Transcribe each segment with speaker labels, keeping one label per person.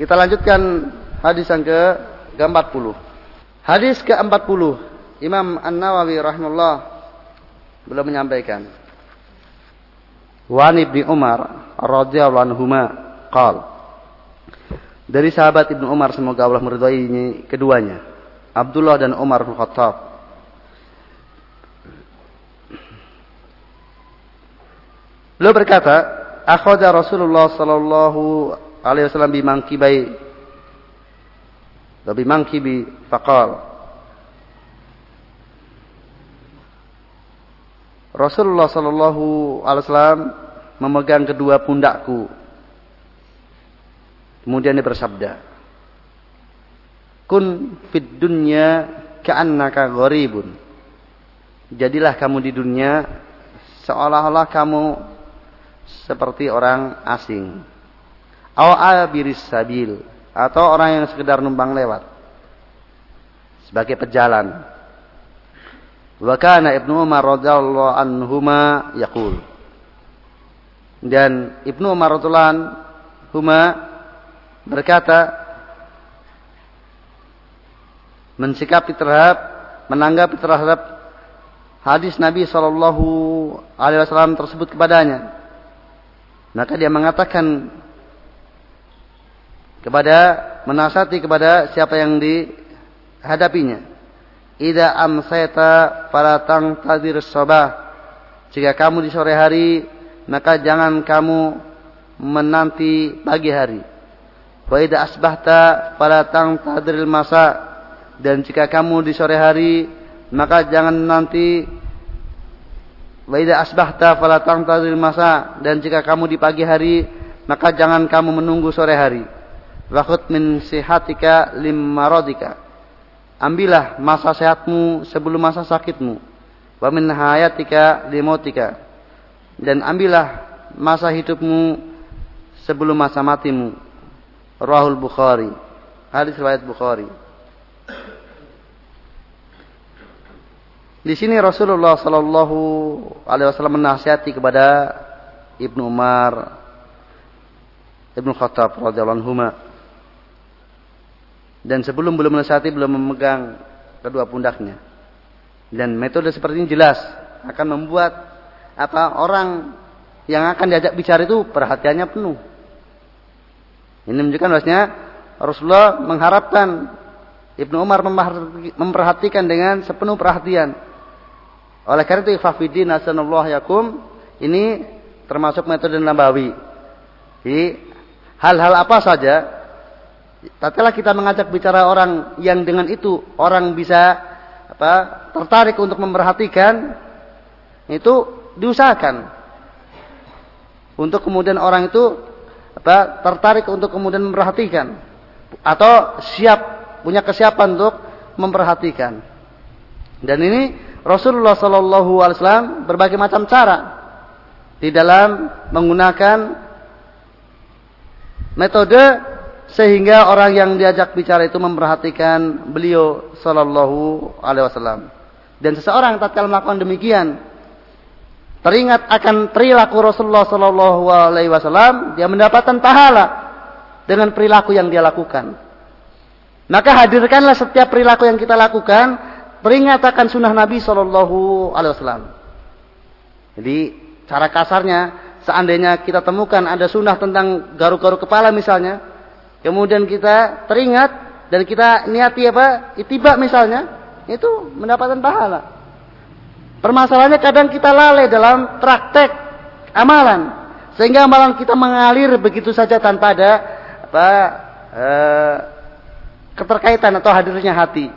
Speaker 1: Kita lanjutkan hadis yang ke ke-40. Hadis ke-40 Imam An-Nawawi rahimahullah belum menyampaikan. Wan Ibni Umar radhiyallahu anhuma qal Dari sahabat Ibnu Umar semoga Allah meridhai keduanya. Abdullah dan Umar bin Khattab Beliau berkata, akhadha Rasulullah sallallahu alaihi wasallam bimangkibai bimangkibi faqal Rasulullah sallallahu alaihi wasallam memegang kedua pundakku. Kemudian dia bersabda, "Kun fid dunya ka'annaka gharibun." Jadilah kamu di dunia seolah-olah kamu seperti orang asing. Aw abiris sabil atau orang yang sekedar numpang lewat sebagai pejalan. Wa kana Ibnu Umar radhiyallahu anhuma yaqul. Dan Ibnu Umar radhiyallahu anhuma berkata mensikapi terhadap menanggapi terhadap hadis Nabi Shallallahu Alaihi Wasallam tersebut kepadanya. Maka dia mengatakan kepada menasati kepada siapa yang dihadapinya. Ida amsayta fala tadir sabah. Jika kamu di sore hari, maka jangan kamu menanti pagi hari. Wa ida asbahta fala tadir masa. Dan jika kamu di sore hari, maka jangan nanti Wa idza asbahta fala tantazir masa dan jika kamu di pagi hari maka jangan kamu menunggu sore hari. Wa min sihatika lim maradika. Ambillah masa sehatmu sebelum masa sakitmu. Wa min hayatika limotika. Dan ambillah masa hidupmu sebelum masa matimu. Rahul Bukhari. Hadis riwayat Bukhari. Di sini Rasulullah Shallallahu Alaihi Wasallam menasihati kepada Ibnu Umar, Ibnu Khattab radhiyallahu anhu. Dan sebelum belum menasihati belum memegang kedua pundaknya. Dan metode seperti ini jelas akan membuat apa orang yang akan diajak bicara itu perhatiannya penuh. Ini menunjukkan bahwasanya Rasulullah mengharapkan Ibnu Umar memperhatikan dengan sepenuh perhatian oleh karena itu fafidin nasanullah yakum ini termasuk metode Nabawi. Jadi hal-hal apa saja tatkala kita mengajak bicara orang yang dengan itu orang bisa apa tertarik untuk memperhatikan itu diusahakan. Untuk kemudian orang itu apa tertarik untuk kemudian memperhatikan. Atau siap punya kesiapan untuk memperhatikan. Dan ini Rasulullah Shallallahu Alaihi Wasallam berbagai macam cara di dalam menggunakan metode sehingga orang yang diajak bicara itu memperhatikan beliau Shallallahu Alaihi Wasallam. Dan seseorang tatkala melakukan demikian, teringat akan perilaku Rasulullah Shallallahu Alaihi Wasallam, dia mendapatkan pahala dengan perilaku yang dia lakukan. Maka hadirkanlah setiap perilaku yang kita lakukan Teringat akan sunnah Nabi Shallallahu Alaihi Wasallam. Jadi cara kasarnya, seandainya kita temukan ada sunnah tentang garuk-garuk kepala misalnya, kemudian kita teringat dan kita niati apa, itibak misalnya, itu mendapatkan pahala. Permasalahannya kadang kita lalai dalam praktek amalan, sehingga amalan kita mengalir begitu saja tanpa ada apa eh, keterkaitan atau hadirnya hati.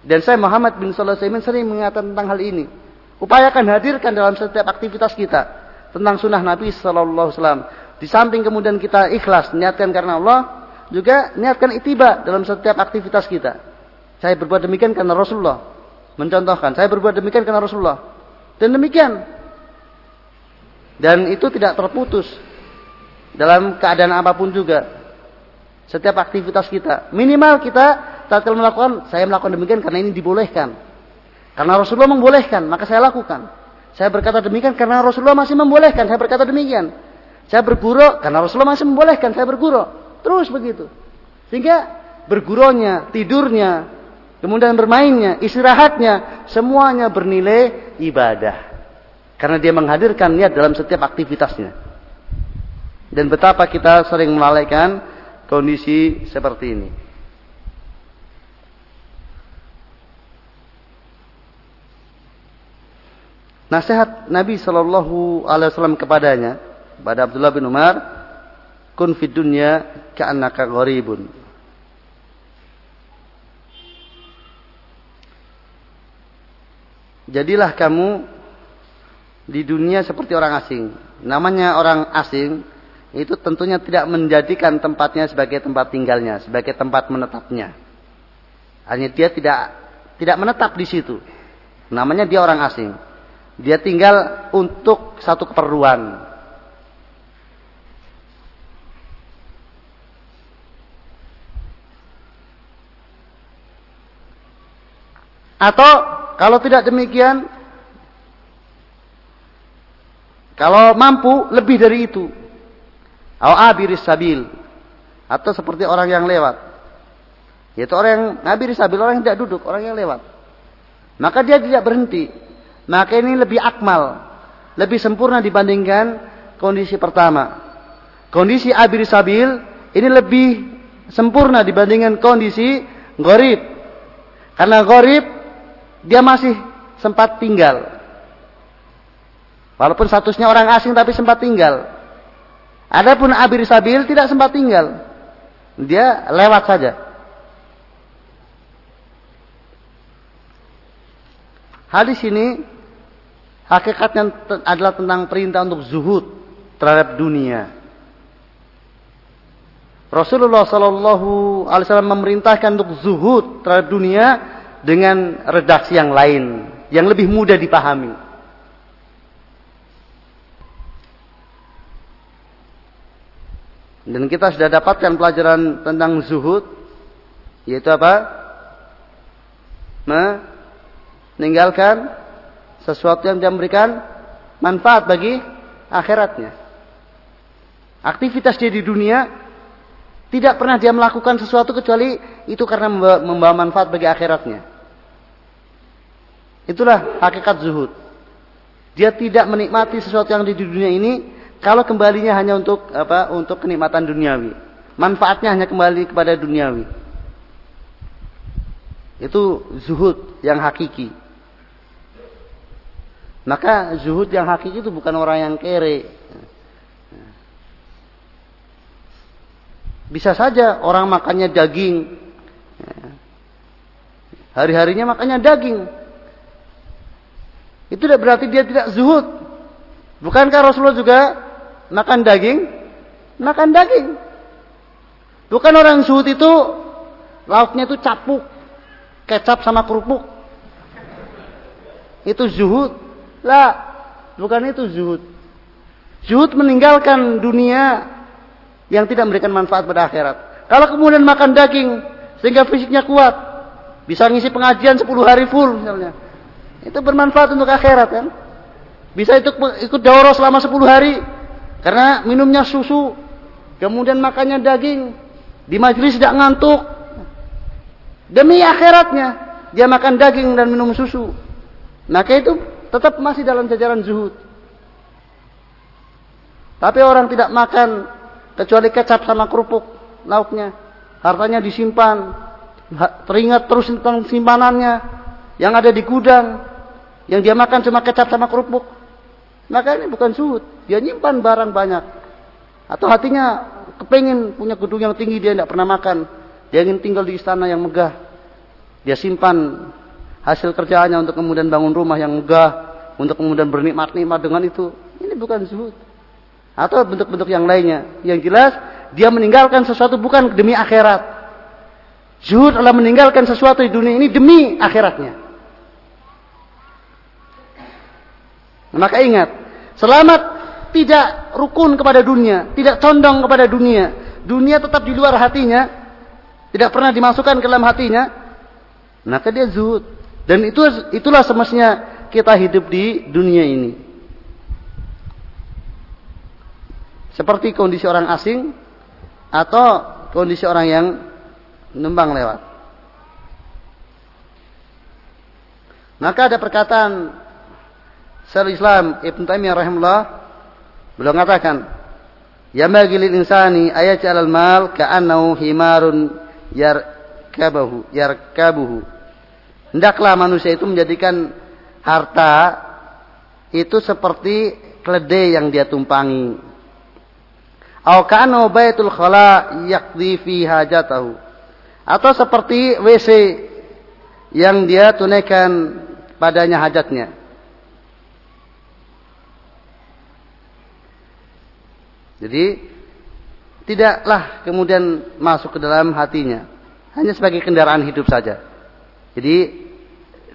Speaker 1: Dan saya Muhammad bin Salih sering mengatakan tentang hal ini. Upayakan hadirkan dalam setiap aktivitas kita tentang sunnah Nabi Sallallahu Alaihi Wasallam. Di samping kemudian kita ikhlas niatkan karena Allah, juga niatkan itiba dalam setiap aktivitas kita. Saya berbuat demikian karena Rasulullah. Mencontohkan, saya berbuat demikian karena Rasulullah. Dan demikian. Dan itu tidak terputus dalam keadaan apa pun juga. Setiap aktivitas kita. Minimal kita tatkala melakukan, saya melakukan demikian karena ini dibolehkan. Karena Rasulullah membolehkan, maka saya lakukan. Saya berkata demikian karena Rasulullah masih membolehkan, saya berkata demikian. Saya berguru karena Rasulullah masih membolehkan, saya berguru. Terus begitu. Sehingga bergurunya, tidurnya, kemudian bermainnya, istirahatnya, semuanya bernilai ibadah. Karena dia menghadirkan niat dalam setiap aktivitasnya. Dan betapa kita sering melalaikan kondisi seperti ini. Nasihat Nabi Shallallahu Alaihi Wasallam kepadanya, pada Abdullah bin Umar, kun fid dunya ka'annaka gharibun. Jadilah kamu di dunia seperti orang asing. Namanya orang asing itu tentunya tidak menjadikan tempatnya sebagai tempat tinggalnya, sebagai tempat menetapnya. Hanya dia tidak tidak menetap di situ. Namanya dia orang asing. Dia tinggal untuk satu keperluan. Atau kalau tidak demikian, kalau mampu lebih dari itu. Au sabil. Atau seperti orang yang lewat. Yaitu orang yang sabil, orang yang tidak duduk, orang yang lewat. Maka dia tidak berhenti. Maka ini lebih akmal. Lebih sempurna dibandingkan kondisi pertama. Kondisi abiris sabil ini lebih sempurna dibandingkan kondisi gorib. Karena gorib dia masih sempat tinggal. Walaupun statusnya orang asing tapi sempat tinggal. Adapun Abir Sabil tidak sempat tinggal. Dia lewat saja. Hadis ini hakikatnya adalah tentang perintah untuk zuhud terhadap dunia. Rasulullah Shallallahu Alaihi Wasallam memerintahkan untuk zuhud terhadap dunia dengan redaksi yang lain yang lebih mudah dipahami. Dan kita sudah dapatkan pelajaran tentang zuhud yaitu apa? Meninggalkan sesuatu yang dia memberikan manfaat bagi akhiratnya. Aktivitas dia di dunia tidak pernah dia melakukan sesuatu kecuali itu karena membawa manfaat bagi akhiratnya. Itulah hakikat zuhud. Dia tidak menikmati sesuatu yang di dunia ini kalau kembalinya hanya untuk apa? Untuk kenikmatan duniawi. Manfaatnya hanya kembali kepada duniawi. Itu zuhud yang hakiki. Maka zuhud yang hakiki itu bukan orang yang kere. Bisa saja orang makannya daging. Hari-harinya makannya daging. Itu tidak berarti dia tidak zuhud. Bukankah Rasulullah juga makan daging? Makan daging. Bukan orang zuhud itu lauknya itu capuk, kecap sama kerupuk. Itu zuhud. Lah, bukan itu zuhud. Zuhud meninggalkan dunia yang tidak memberikan manfaat pada akhirat. Kalau kemudian makan daging sehingga fisiknya kuat, bisa ngisi pengajian 10 hari full misalnya. Itu bermanfaat untuk akhirat kan. Bisa itu ikut daurah selama 10 hari karena minumnya susu, kemudian makannya daging, di majelis tidak ngantuk. Demi akhiratnya dia makan daging dan minum susu. Maka itu tetap masih dalam jajaran zuhud. Tapi orang tidak makan kecuali kecap sama kerupuk lauknya. Hartanya disimpan, teringat terus tentang simpanannya yang ada di gudang, yang dia makan cuma kecap sama kerupuk. Maka ini bukan suhud. Dia nyimpan barang banyak. Atau hatinya kepingin punya gedung yang tinggi dia tidak pernah makan. Dia ingin tinggal di istana yang megah. Dia simpan hasil kerjaannya untuk kemudian bangun rumah yang megah. Untuk kemudian bernikmat-nikmat dengan itu. Ini bukan zuhud. Atau bentuk-bentuk yang lainnya. Yang jelas dia meninggalkan sesuatu bukan demi akhirat. Zuhud adalah meninggalkan sesuatu di dunia ini demi akhiratnya. Maka ingat, selamat tidak rukun kepada dunia, tidak condong kepada dunia. Dunia tetap di luar hatinya, tidak pernah dimasukkan ke dalam hatinya. Maka dia zuhud. Dan itu itulah semestinya kita hidup di dunia ini. Seperti kondisi orang asing atau kondisi orang yang numpang lewat. Maka ada perkataan Syaikhul Islam Ibn Taimiyah rahimahullah beliau mengatakan Ya magilil insani ayat alal mal ka'annahu himarun yarkabahu yarkabuhu. Hendaklah manusia itu menjadikan harta itu seperti keledai yang dia tumpangi. Au ka'annahu baitul khala yaqdi fi hajatahu. Atau seperti WC yang dia tunaikan padanya hajatnya. Jadi tidaklah kemudian masuk ke dalam hatinya. Hanya sebagai kendaraan hidup saja. Jadi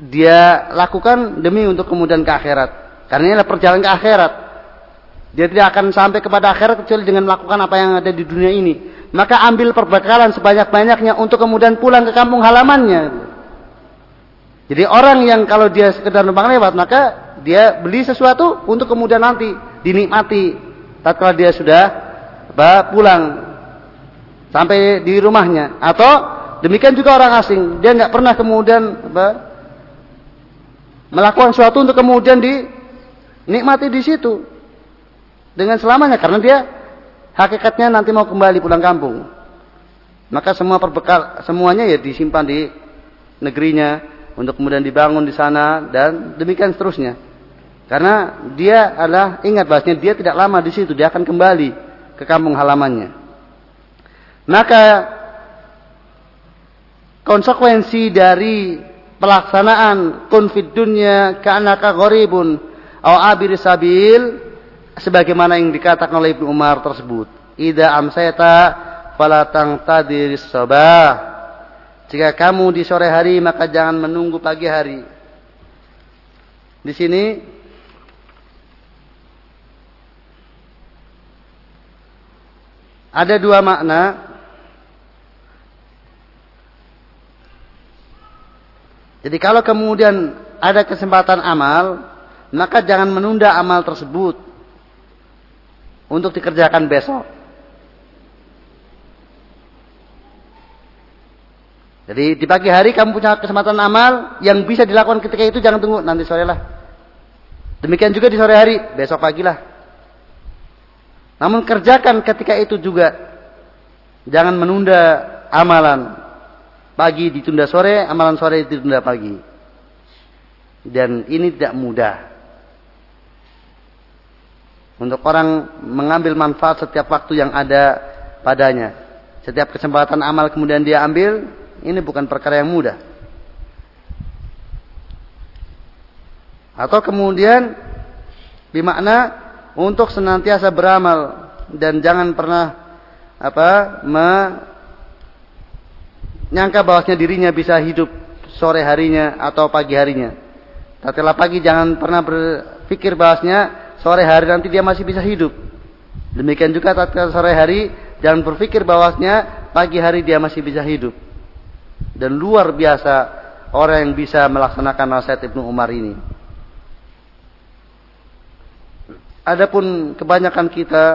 Speaker 1: dia lakukan demi untuk kemudian ke akhirat. Karena ini adalah perjalanan ke akhirat. Dia tidak akan sampai kepada akhirat kecuali dengan melakukan apa yang ada di dunia ini. Maka ambil perbekalan sebanyak-banyaknya untuk kemudian pulang ke kampung halamannya. Jadi orang yang kalau dia sekedar numpang lewat, maka dia beli sesuatu untuk kemudian nanti dinikmati tatkala dia sudah pulang sampai di rumahnya atau demikian juga orang asing dia nggak pernah kemudian apa, melakukan sesuatu untuk kemudian dinikmati di situ dengan selamanya karena dia hakikatnya nanti mau kembali pulang kampung maka semua perbekal semuanya ya disimpan di negerinya untuk kemudian dibangun di sana dan demikian seterusnya karena dia adalah ingat bahasnya dia tidak lama di situ, dia akan kembali ke kampung halamannya. Maka konsekuensi dari pelaksanaan konfid dunia anaka gharibun au abir sabil sebagaimana yang dikatakan oleh Ibnu Umar tersebut. Ida amsayta fala tadiris sabah. Jika kamu di sore hari maka jangan menunggu pagi hari. Di sini Ada dua makna. Jadi kalau kemudian ada kesempatan amal, maka jangan menunda amal tersebut untuk dikerjakan besok. Jadi di pagi hari kamu punya kesempatan amal yang bisa dilakukan ketika itu jangan tunggu nanti sore lah. Demikian juga di sore hari, besok pagi lah. Namun kerjakan ketika itu juga. Jangan menunda amalan. Pagi ditunda sore, amalan sore ditunda pagi. Dan ini tidak mudah. Untuk orang mengambil manfaat setiap waktu yang ada padanya. Setiap kesempatan amal kemudian dia ambil, ini bukan perkara yang mudah. Atau kemudian bimakna untuk senantiasa beramal dan jangan pernah apa menyangka bahwasanya dirinya bisa hidup sore harinya atau pagi harinya. Tatkala pagi jangan pernah berpikir bahwasanya sore hari nanti dia masih bisa hidup. Demikian juga tatkala sore hari jangan berpikir bahwasanya pagi hari dia masih bisa hidup. Dan luar biasa orang yang bisa melaksanakan nasihat Ibnu Umar ini. Adapun kebanyakan kita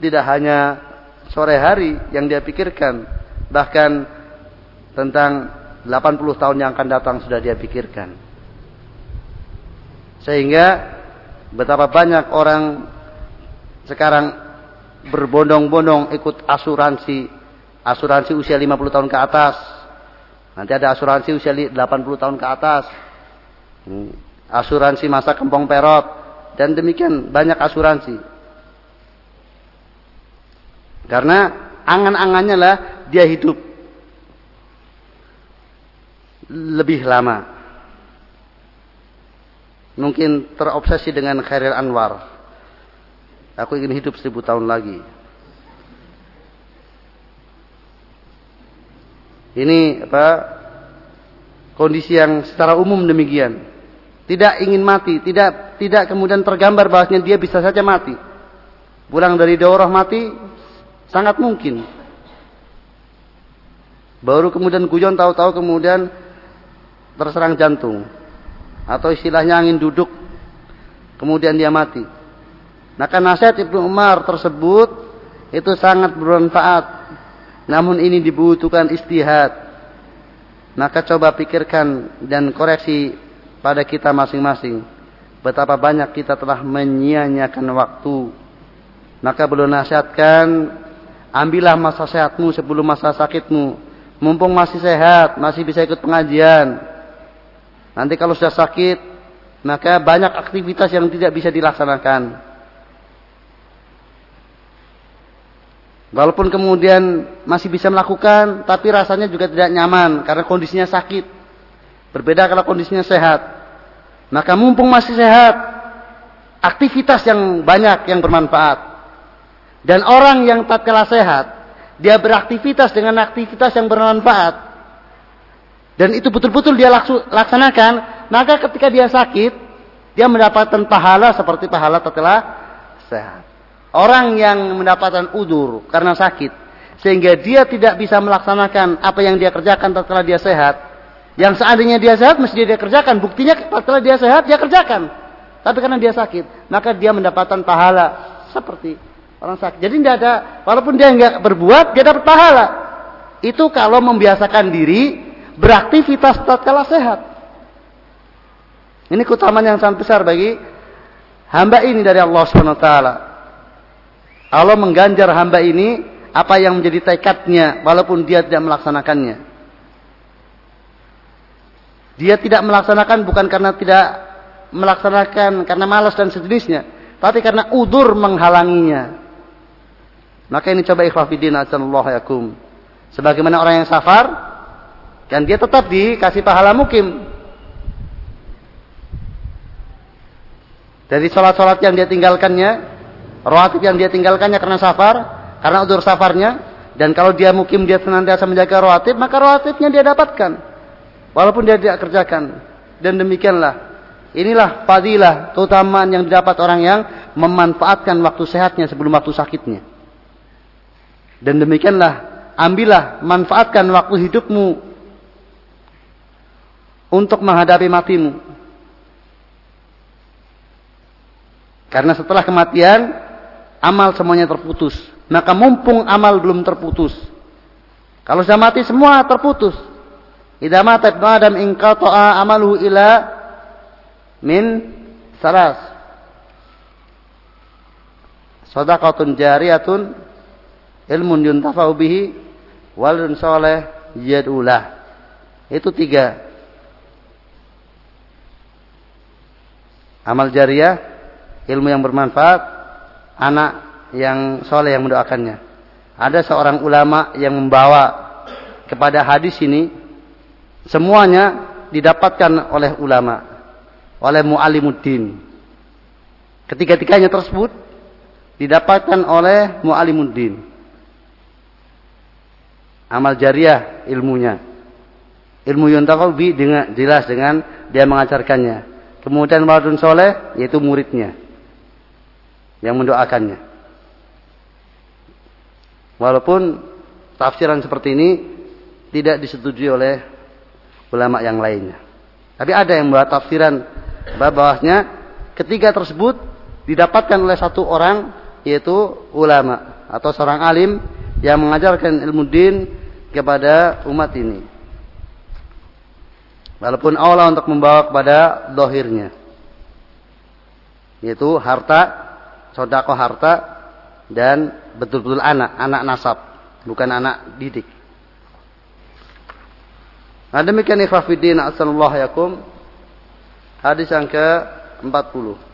Speaker 1: tidak hanya sore hari yang dia pikirkan, bahkan tentang 80 tahun yang akan datang sudah dia pikirkan. Sehingga betapa banyak orang sekarang berbondong-bondong ikut asuransi, asuransi usia 50 tahun ke atas. Nanti ada asuransi usia 80 tahun ke atas. Hmm. Asuransi masa kempong perot dan demikian banyak asuransi. Karena angan-angannya lah dia hidup lebih lama. Mungkin terobsesi dengan Khairil Anwar. Aku ingin hidup seribu tahun lagi. Ini apa kondisi yang secara umum demikian. Tidak ingin mati, tidak tidak kemudian tergambar bahasnya dia bisa saja mati. Pulang dari daurah mati sangat mungkin. Baru kemudian guyon tahu-tahu kemudian terserang jantung. Atau istilahnya angin duduk. Kemudian dia mati. Maka nasihat Ibnu Umar tersebut itu sangat bermanfaat Namun ini dibutuhkan istihad. Maka coba pikirkan dan koreksi pada kita masing-masing. Betapa banyak kita telah menyia-nyiakan waktu. Maka belum nasihatkan, ambillah masa sehatmu sebelum masa sakitmu. Mumpung masih sehat, masih bisa ikut pengajian. Nanti kalau sudah sakit, maka banyak aktivitas yang tidak bisa dilaksanakan. Walaupun kemudian masih bisa melakukan, tapi rasanya juga tidak nyaman karena kondisinya sakit. Berbeda kalau kondisinya sehat. Maka mumpung masih sehat, aktivitas yang banyak yang bermanfaat. Dan orang yang tak kalah sehat, dia beraktivitas dengan aktivitas yang bermanfaat. Dan itu betul-betul dia laksanakan, maka ketika dia sakit, dia mendapatkan pahala seperti pahala tatkala sehat. Orang yang mendapatkan udur karena sakit, sehingga dia tidak bisa melaksanakan apa yang dia kerjakan setelah dia sehat. Yang seandainya dia sehat, mesti dia kerjakan. Buktinya setelah dia sehat, dia kerjakan. Tapi karena dia sakit, maka dia mendapatkan pahala seperti orang sakit. Jadi tidak ada, walaupun dia nggak berbuat, dia dapat pahala. Itu kalau membiasakan diri beraktivitas tatkala sehat. Ini keutamaan yang sangat besar bagi hamba ini dari Allah Subhanahu wa taala. Allah mengganjar hamba ini apa yang menjadi tekadnya walaupun dia tidak melaksanakannya. Dia tidak melaksanakan bukan karena tidak melaksanakan karena malas dan sejenisnya, tapi karena udur menghalanginya. Maka ini coba ikhwafidin asallallahu yakum. Sebagaimana orang yang safar dan dia tetap dikasih pahala mukim. Dari sholat-sholat yang dia tinggalkannya, Rawatib yang dia tinggalkannya karena safar, karena udur safarnya, dan kalau dia mukim dia senantiasa menjaga rawatib, maka rawatibnya dia dapatkan. Walaupun dia tidak kerjakan. Dan demikianlah. Inilah fadilah, keutamaan yang didapat orang yang memanfaatkan waktu sehatnya sebelum waktu sakitnya. Dan demikianlah, ambillah, manfaatkan waktu hidupmu untuk menghadapi matimu. Karena setelah kematian amal semuanya terputus. Maka mumpung amal belum terputus. Kalau sudah mati semua terputus. Idza mata ibnu Adam inqata'a amaluhu ila min salas. Sadaqatun jariyatun ilmun yuntafa'u bihi waladun saleh yadulah. Itu tiga. Amal jariah, ilmu yang bermanfaat, anak yang soleh yang mendoakannya. Ada seorang ulama yang membawa kepada hadis ini semuanya didapatkan oleh ulama, oleh mu'alimuddin. Ketiga-tiganya tersebut didapatkan oleh mu'alimuddin. Amal jariah ilmunya. Ilmu bi dengan jelas dengan dia mengajarkannya. Kemudian waladun soleh yaitu muridnya yang mendoakannya. Walaupun tafsiran seperti ini tidak disetujui oleh ulama yang lainnya. Tapi ada yang membuat tafsiran bahwasanya ketiga tersebut didapatkan oleh satu orang yaitu ulama atau seorang alim yang mengajarkan ilmu din kepada umat ini. Walaupun Allah untuk membawa kepada dohirnya. Yaitu harta sodako harta dan betul-betul anak, anak nasab, bukan anak didik. Nah demikian ikhwafidin assalamualaikum. Hadis yang ke-40.